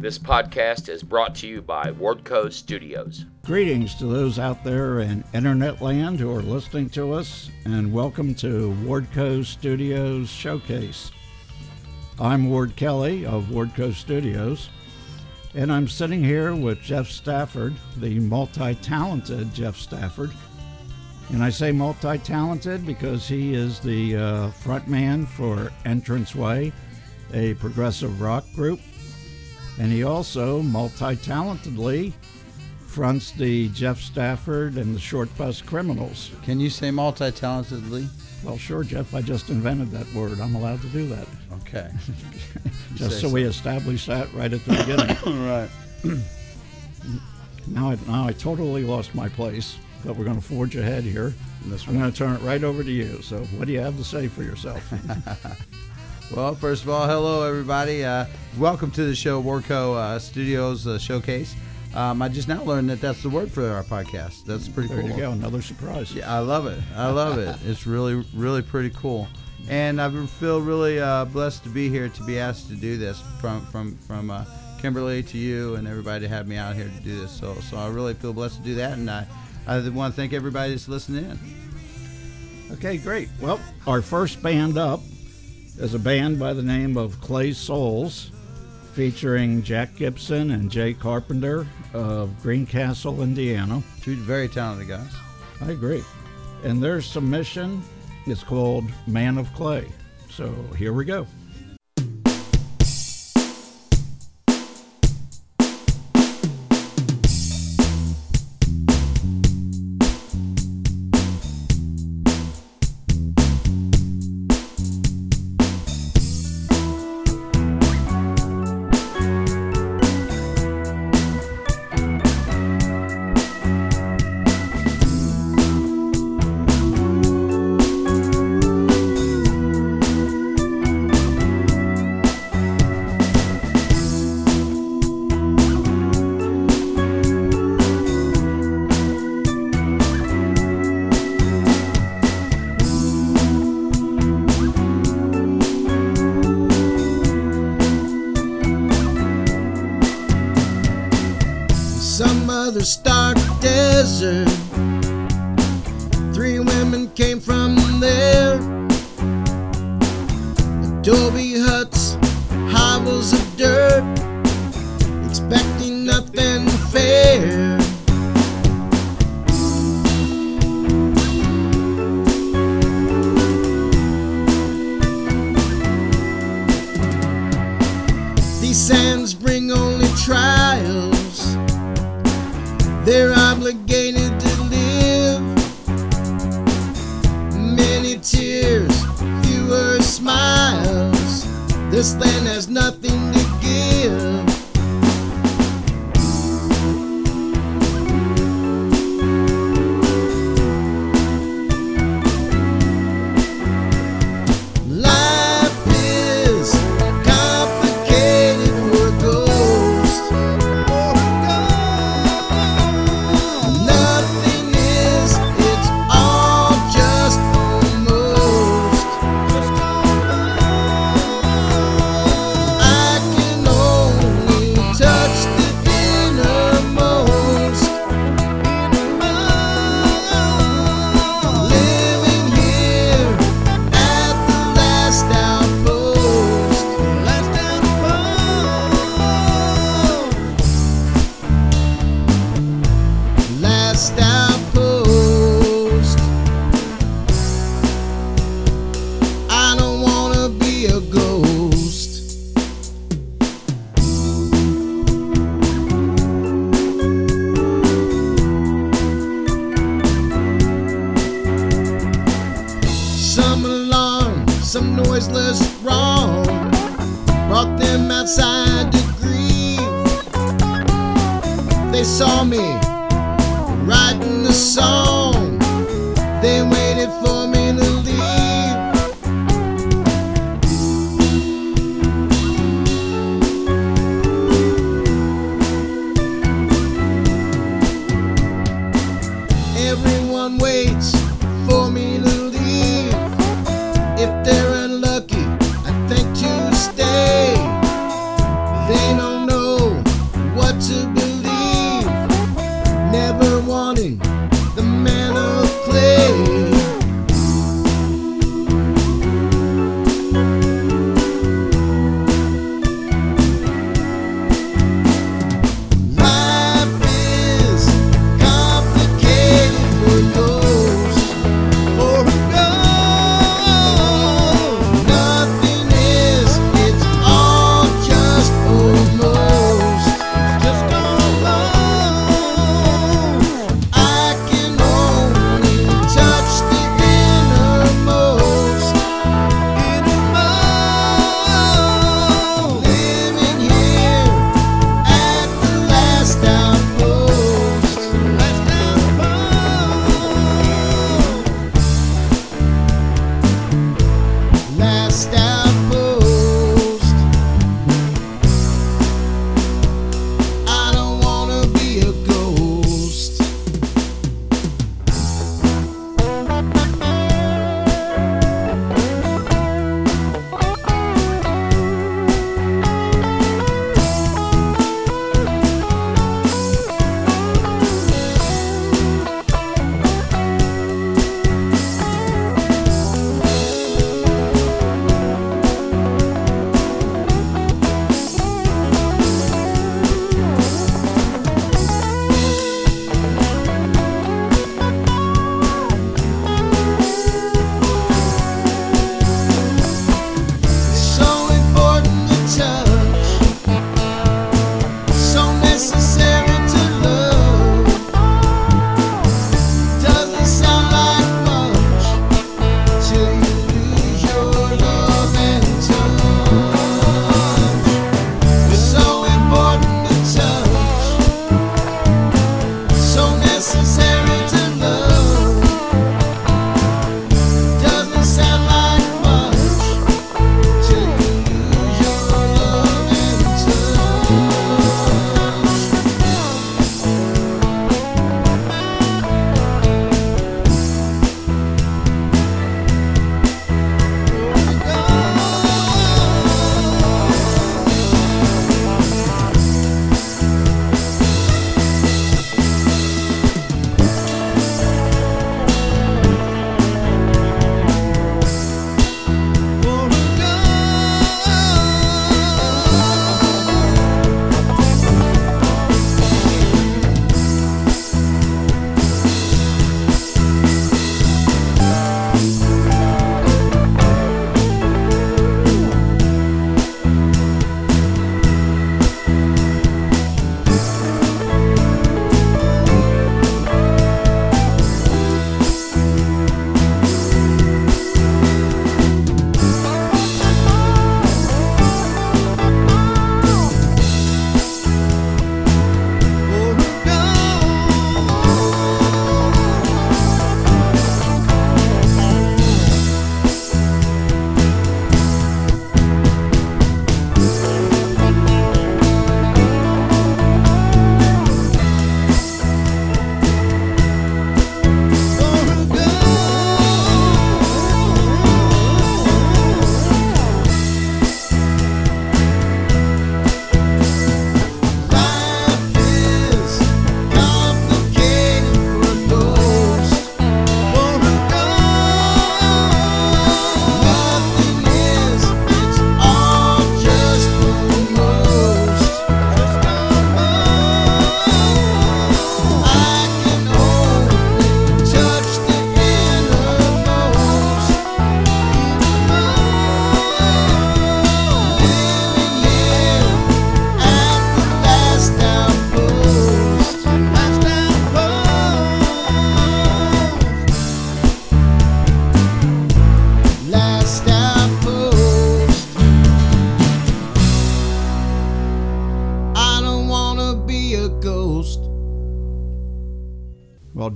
This podcast is brought to you by Wardco Studios. Greetings to those out there in internet land who are listening to us, and welcome to Wardco Studios Showcase. I'm Ward Kelly of Wardco Studios, and I'm sitting here with Jeff Stafford, the multi talented Jeff Stafford. And I say multi talented because he is the uh, front man for Entranceway, a progressive rock group and he also multi talentedly fronts the Jeff Stafford and the Short Bus Criminals. Can you say multi talentedly? Well, sure, Jeff. I just invented that word. I'm allowed to do that. Okay. just so, so, we establish that right at the beginning. right. now, I, now I totally lost my place, but we're going to forge ahead here. I'm going to turn it right over to you. So, what do you have to say for yourself? Well, first of all, hello everybody. Uh, welcome to the show, Wardco uh, Studios uh, Showcase. Um, I just now learned that that's the word for our podcast. That's pretty there cool. There you go, another surprise. Yeah, I love it. I love it. It's really, really pretty cool. And I feel really uh, blessed to be here to be asked to do this from from from uh, Kimberly to you and everybody to have me out here to do this. So so I really feel blessed to do that, and I I want to thank everybody that's listening in. Okay, great. Well, our first band up is a band by the name of Clay Souls, featuring Jack Gibson and Jay Carpenter of Greencastle, Indiana. Two very talented guys. I agree. And their submission is called Man of Clay. So here we go. They don't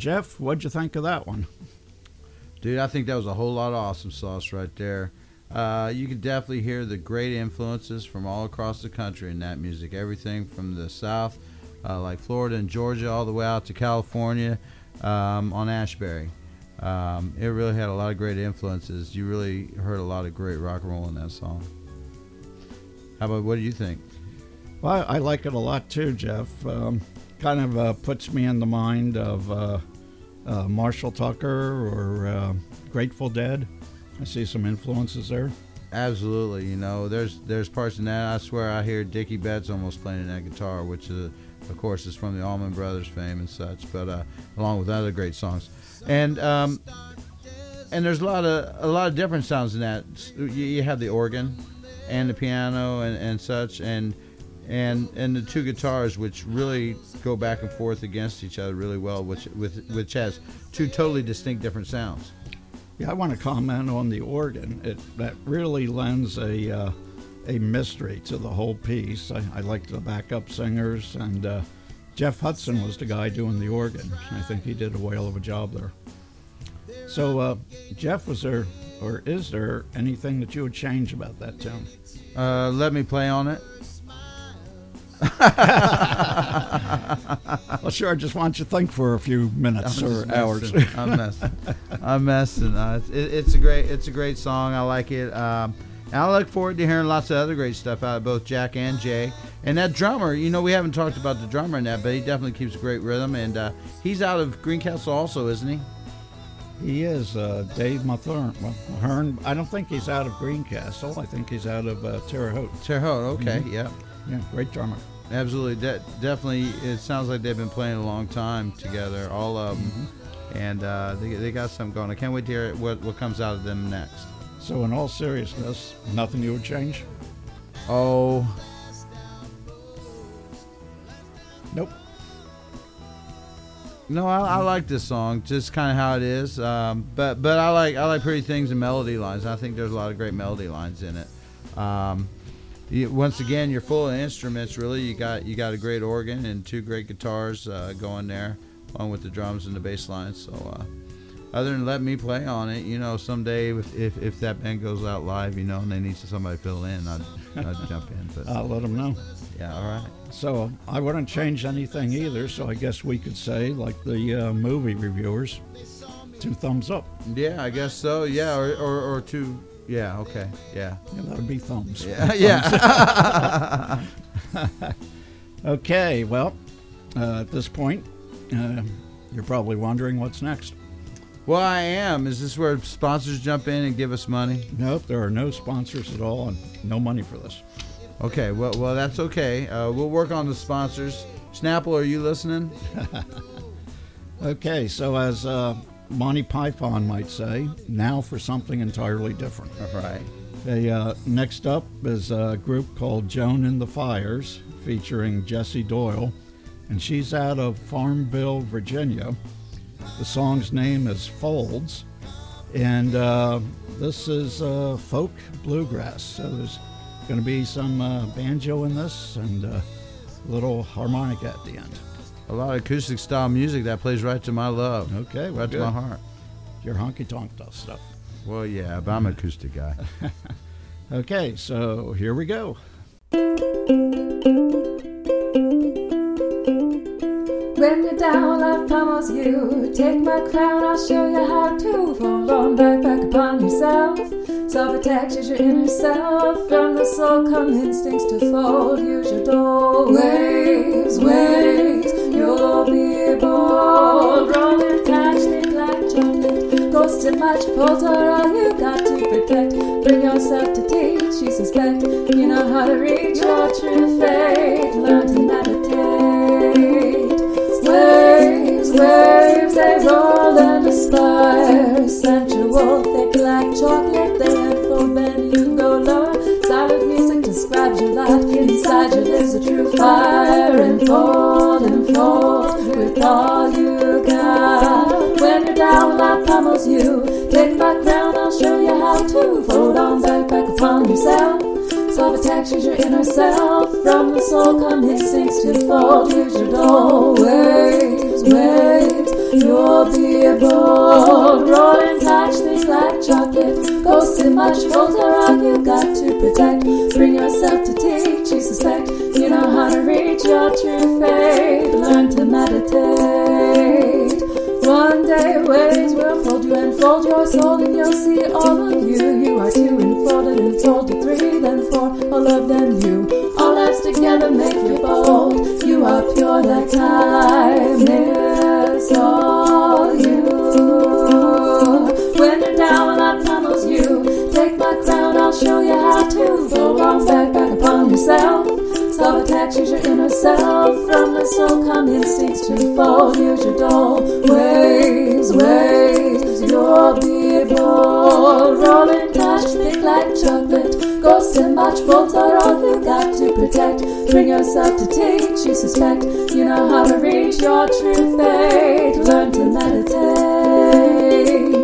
Jeff, what'd you think of that one? Dude, I think that was a whole lot of awesome sauce right there. Uh, you can definitely hear the great influences from all across the country in that music. Everything from the South, uh, like Florida and Georgia, all the way out to California um, on Ashbury. Um, it really had a lot of great influences. You really heard a lot of great rock and roll in that song. How about what do you think? Well, I like it a lot too, Jeff. Um, kind of uh, puts me in the mind of uh, uh, Marshall Tucker or uh, Grateful Dead. I see some influences there. Absolutely, you know, there's there's parts in that. I swear, I hear Dickie Betts almost playing that guitar, which is, of course, is from the Allman Brothers fame and such. But uh, along with other great songs, and um, and there's a lot of a lot of different sounds in that. You, you have the organ, and the piano and, and such, and and and the two guitars, which really go back and forth against each other really well, which with which has two totally distinct different sounds. Yeah, I want to comment on the organ. It that really lends a uh, a mystery to the whole piece. I, I like the backup singers, and uh, Jeff Hudson was the guy doing the organ. I think he did a whale of a job there. So, uh, Jeff, was there or is there anything that you would change about that tune? Uh, let me play on it. Well, sure. I just want you to think for a few minutes I'm or hours. I'm messing. I'm messing. Uh, it's, it, it's a great. It's a great song. I like it. Um, and I look forward to hearing lots of other great stuff out of both Jack and Jay. And that drummer, you know, we haven't talked about the drummer in that, but he definitely keeps a great rhythm. And uh, he's out of Greencastle also, isn't he? He is uh, Dave Mathern. I don't think he's out of Greencastle. I think he's out of uh, Terre Haute. Terre Haute. Okay. Mhm. Yeah. Yeah, great drummer. Absolutely. De- definitely. It sounds like they've been playing a long time together, all of them. Mm-hmm. And uh, they, they got something going. I can't wait to hear what, what comes out of them next. So, in all seriousness, nothing you would change? Oh, Nope. No, I, I like this song, just kind of how it is. Um, but but I like I like pretty things and melody lines. I think there's a lot of great melody lines in it. Um, you, once again, you're full of instruments. Really, you got you got a great organ and two great guitars uh, going there, along with the drums and the bass lines. So, uh, other than let me play on it, you know, someday if, if, if that band goes out live, you know, and they need somebody to fill in, I'd, I'd jump in. But I'll let them know. yeah, all right. So, I wouldn't change anything either. So, I guess we could say, like the uh, movie reviewers, two thumbs up. Yeah, I guess so. Yeah, or or, or two. Yeah, okay. Yeah. Yeah, that would be thumbs. Yeah. yeah. Okay, well, uh, at this point, uh, you're probably wondering what's next. well, I am. Is this where sponsors jump in and give us money? Nope, there are no sponsors at all and no money for this. Okay. Well, well, that's okay. Uh, we'll work on the sponsors. Snapple, are you listening? Okay, so as uh, Monty Python might say, now for something entirely different. All right. Okay, uh, next up is a group called Joan and the Fires, featuring Jessie Doyle, and she's out of Farmville, Virginia. The song's name is Folds, and uh, this is uh, folk bluegrass. So there's going to be some uh, banjo in this and a little harmonica at the end. A lot of acoustic style music that plays right to my love. Okay, well, Right to my heart. Your honky tonk stuff. Well, yeah, but I'm an acoustic guy. Okay, so here we go. When you're down, life pummels you. Take my crown, I'll show you how to fold on back, back upon yourself. Self attacks is your inner self. From the soul come instincts to fold. Use your door. Waves, waves, you'll be bold. Roll and catch, think like chocolate. Ghost and much pulls are all you got to protect. Bring yourself to teach, you suspect. You know how to reach your true fate. Learn to meditate. Waves, waves, they roll and aspire. Sensual, thick like chocolate, they unfold when you go lower. Silent music describes your life. Inside you lives a true fire. Unfold, unfold with all you got. When you're down, life pummels you. Take my crown, I'll show you how to fold on back, back upon yourself. Self attacks, use your inner self. From the soul come instincts to fold. Use your door. Waves, waves, you'll be bold. Roll and touch things like chocolate. Ghosts in much folds are all you got to protect. Bring yourself to you suspect. You know how to reach your true fate. Learn to meditate. One day waves will fold you and fold your soul and you'll see all of you. You are two enfolded and fold to three, then four, all of them you. All lives together make you bold. You are pure like time. It's all you. When you're down, I tunnels you. Take my crown, I'll show you how Attacks, use your inner self. From the soul come instincts to fold. Use your dull ways, ways. You'll be bold. Rolling touch, thick like chocolate. Ghosts and match bolts are all you got to protect. Bring yourself to teach, you suspect. You know how to reach your true fate. Learn to meditate.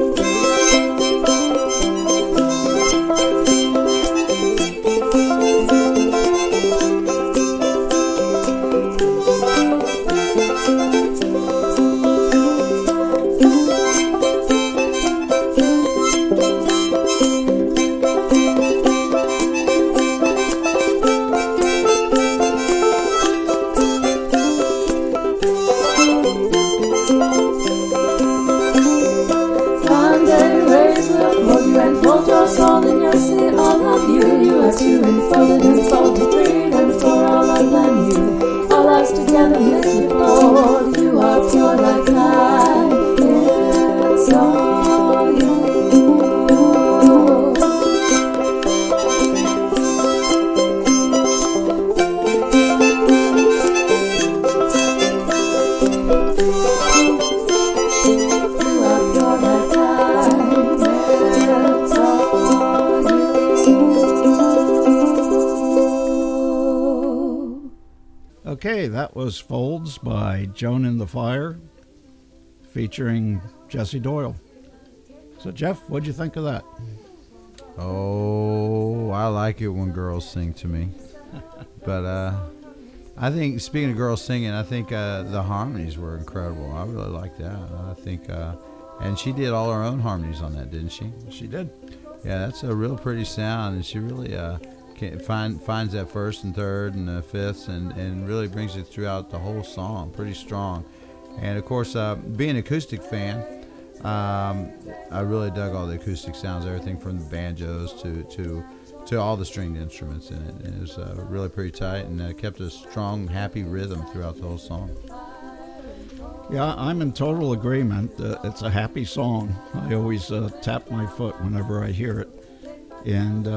That was Folds by Joan in the Fire, featuring Jesse Doyle. So, Jeff, what'd you think of that? Oh, I like it when girls sing to me. but uh, I think, speaking of girls singing, I think uh, the harmonies were incredible. I really like that. I think, uh, and she did all her own harmonies on that, didn't she? She did. Yeah, that's a real pretty sound, and she really uh, can find finds that first and third and the and, and really brings it throughout the whole song, pretty strong. And of course, uh, being an acoustic fan, um, I really dug all the acoustic sounds, everything from the banjos to to to all the stringed instruments in it. And it was uh, really pretty tight, and uh, kept a strong, happy rhythm throughout the whole song. Yeah, I'm in total agreement. Uh, it's a happy song. I always uh, tap my foot whenever I hear it. And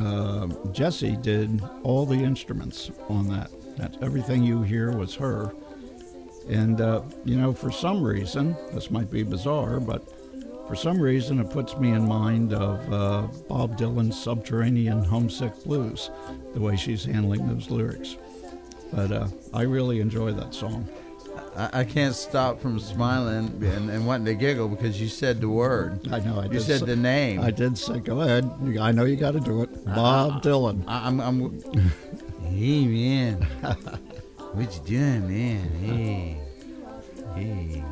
uh, uh, did all the instruments on that. That everything you hear was her. And uh, you know, for some reason, this might be bizarre, but for some reason, it puts me in mind of uh, Bob Dylan's "Subterranean Homesick Blues," the way she's handling those lyrics. But uh, I really enjoy that song. I, I can't stop from smiling and, and wanting to giggle because you said the word. I know. I did. You said say- the name. I did say, go ahead. I know you got to do it. Bob Dylan. I, I'm, I'm. hey man, what you doing, man? Hey, hey,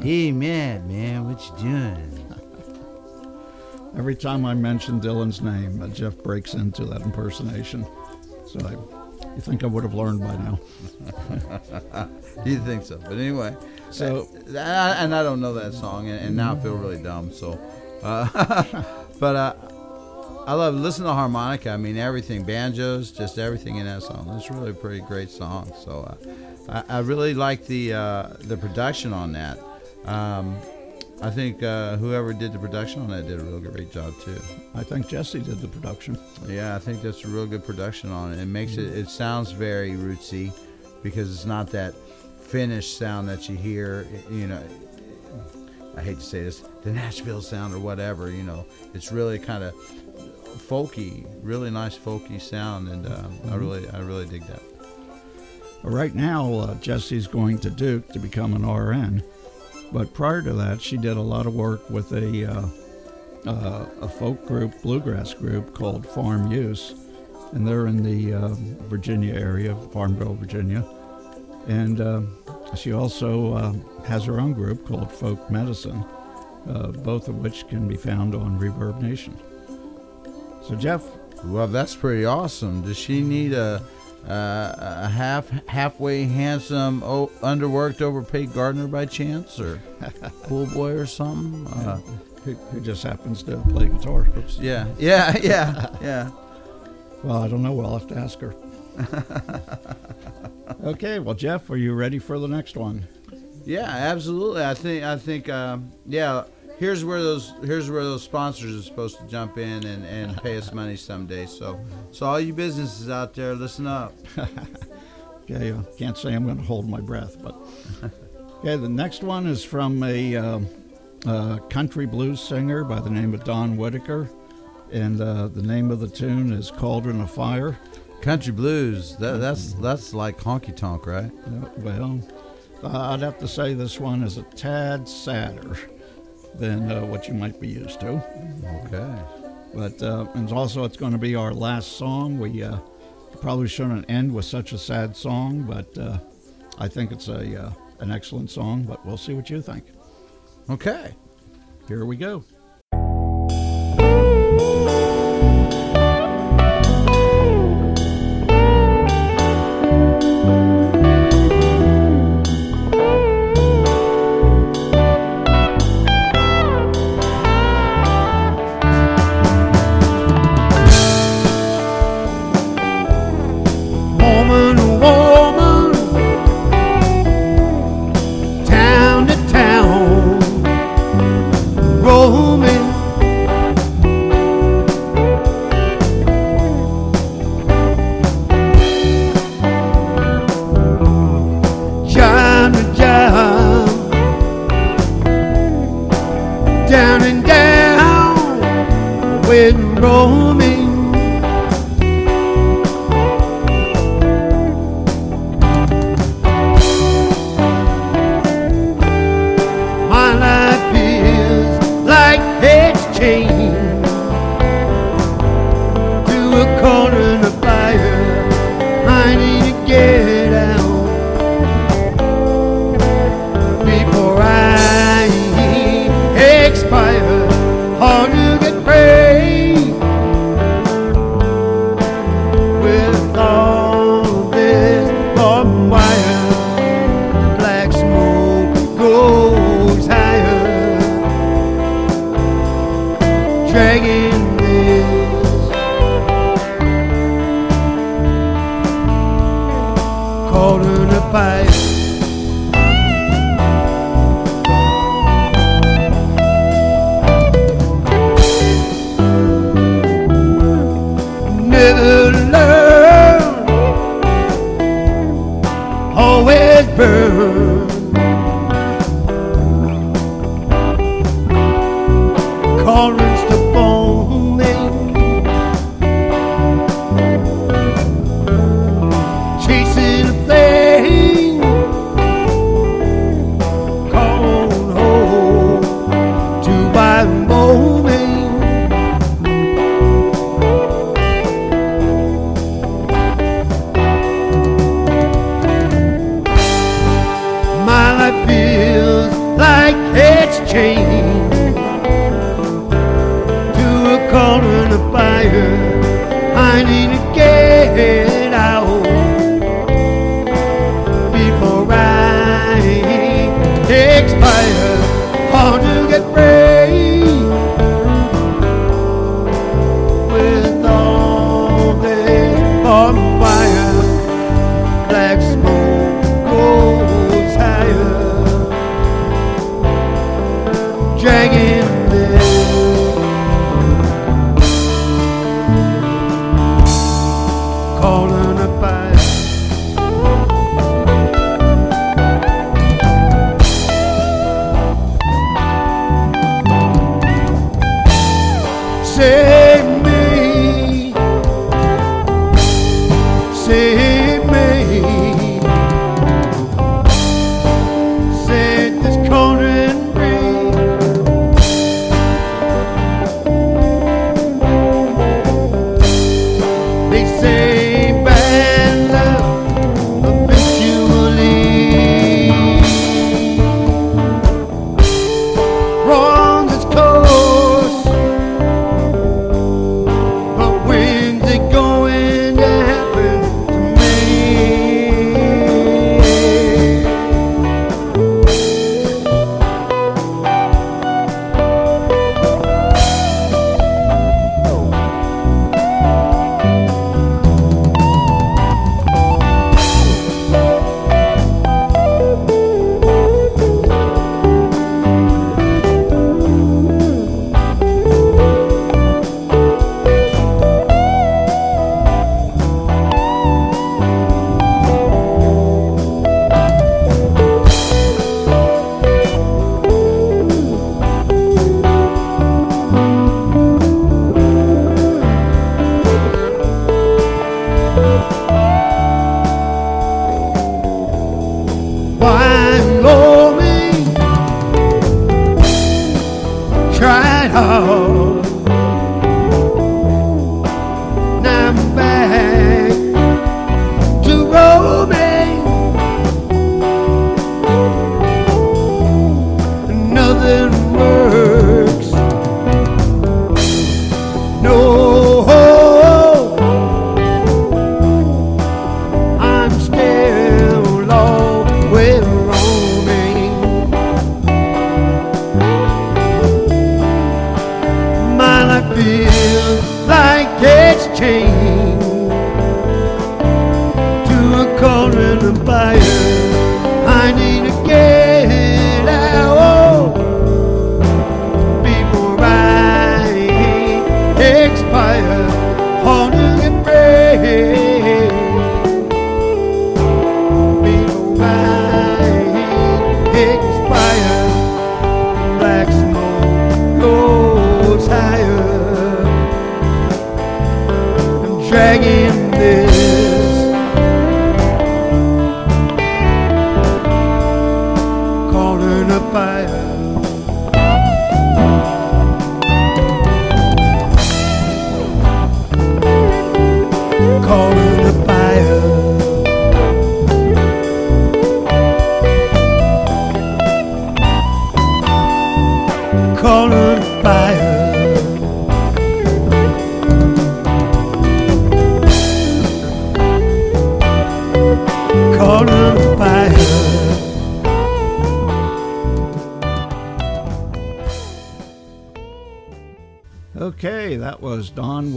hey, man, man, what you doing? Every time I mention Dylan's name, uh, Jeff breaks into that impersonation. So I, you think I would have learned by now. You think so? But anyway, So- uh, I- and I don't know that song, and, and now I feel really dumb. So, uh, but uh, I love listen to harmonica. I mean, everything, banjos, just everything in that song. It's really a pretty great song. So, uh, I, I really like the uh, the production on that. Um, I think uh, whoever did the production on that did a real great job too. I think Jesse did the production. Yeah, I think that's a real good production on it. It makes it it sounds very rootsy because it's not that finished sound that you hear. You know, I hate to say this, the Nashville sound or whatever. You know, it's really kind of folky, really nice folky sound, and um, I really I really dig that. Right now, uh, Jesse's going to Duke to become an RN. But prior to that, she did a lot of work with a, uh, uh, a folk group, bluegrass group called Farm Use. And they're in the uh, Virginia area, Farmville, Virginia. And uh, she also uh, has her own group called Folk Medicine, uh, both of which can be found on Reverb Nation. So, Jeff, Well, that's pretty awesome. Does she need a uh, a half halfway handsome, oh, underworked, overpaid gardener by chance, or pool boy or something? Uh, who, who just happens to play guitar. yeah, yeah, yeah, yeah. Well, I don't know. We'll have to ask her. Okay, well, Jeff, are you ready for the next one? Yeah, absolutely. I think I think um, yeah. Here's where those here's where those sponsors are supposed to jump in and, and pay us money someday. So so all you businesses out there, listen up. Okay, I can't say I'm going to hold my breath, but okay. The next one is from a um, uh, country blues singer by the name of Don Whitaker, and uh, the name of the tune is "Cauldron of Fire." Country blues. That, that's that's like honky tonk, right? Uh, well, uh, I'd have to say this one is a tad sadder than uh, what you might be used to. Okay. But uh, and also, it's going to be our last song. We uh, probably shouldn't end with such a sad song, but uh, I think it's a uh, an excellent song. But we'll see what you think. Okay. Here we go.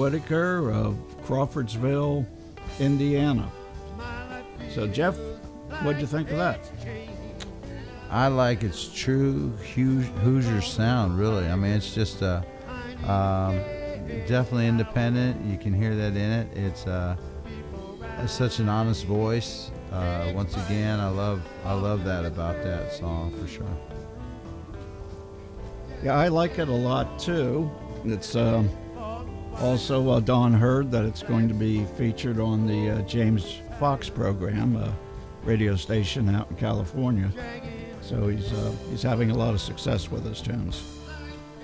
Whitaker of Crawfordsville, Indiana. So, Jeff, what'd you think of that? I like its true Hoosier sound, really. I mean, it's just uh, um, definitely independent. You can hear that in it. It's, uh, it's such an honest voice. Uh, once again, I love I love that about that song for sure. Yeah, I like it a lot too. It's um, also uh, Don heard that it's going to be featured on the uh, James Fox program, a radio station out in California. So he's uh, he's having a lot of success with his tunes.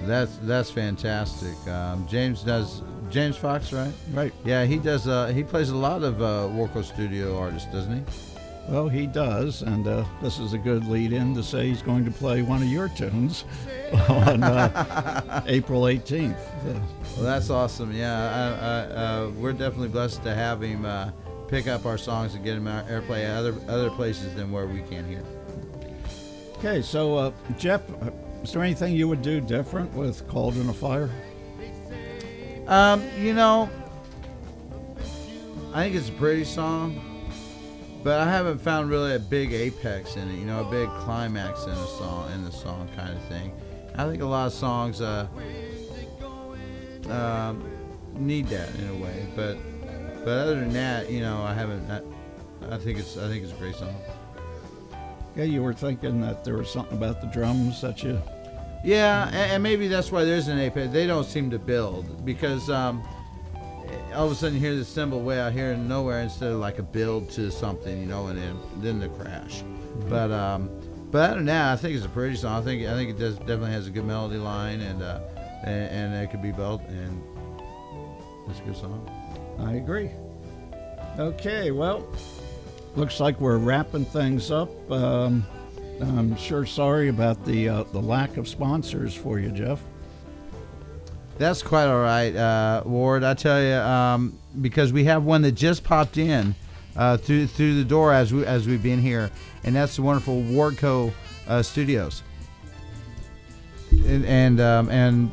That's that's fantastic. Um, James does James Fox, right? Right. Yeah, he does. Uh, he plays a lot of uh, Wardco Studio artists, doesn't he? Well, he does, and uh, this is a good lead-in to say he's going to play one of your tunes on uh, April 18th. Uh, Well, that's awesome. Yeah, I, I, uh, we're definitely blessed to have him uh, pick up our songs and get them out airplay at other other places than where we can hear. okay, so uh, Jeff, is there anything you would do different with Cauldron of Fire? Um, you know, I think it's a pretty song, but I haven't found really a big apex in it. You know, a big climax in a song in the song kind of thing. I think a lot of songs uh, um, need that in a way, but but other than that, you know, I haven't. I, I think it's I think it's a great song. Yeah, you were thinking that there was something about the drums that you. Yeah, and, and maybe that's why there's an apex. They don't seem to build because um, all of a sudden you hear this cymbal way out here in nowhere instead of like a build to something, you know, and then then the crash. But um, but other than that, I think it's a pretty song. I think I think it does definitely has a good melody line and uh, and, and it could be built and it's a good song. I agree. Okay, well, looks like we're wrapping things up. Um, I'm sure sorry about the uh, the lack of sponsors for you, Jeff. That's quite all right, uh, Ward. I tell you, um, because we have one that just popped in uh, through through the door as we as we've been here, and that's the wonderful Wardco uh, Studios. And and, um, and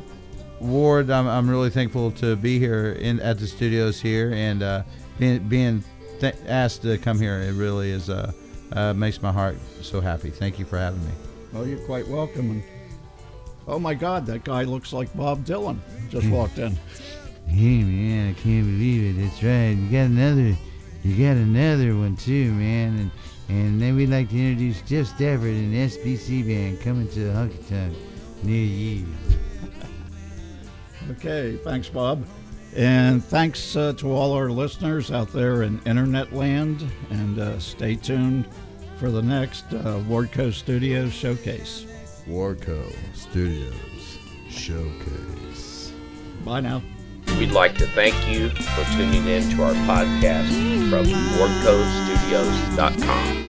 Ward, I'm, I'm really thankful to be here in at the studios here and uh, being being th- asked to come here. It really is uh, uh, makes my heart so happy. Thank you for having me. Oh, you're quite welcome. Oh my God, that guy looks like Bob Dylan. Just walked in. Hey man, I can't believe it. That's right. You got another, you got another one too, man. And and then we'd like to introduce Jeff Stafford and the SBC band coming to the Honky Tonk near you. Okay, thanks, Bob. And thanks uh, to all our listeners out there in internet land. And uh, stay tuned for the next uh, Wardco Studios showcase. Wardco Studios Showcase. Bye now. We'd like to thank you for tuning in to our podcast from wardcostudios.com.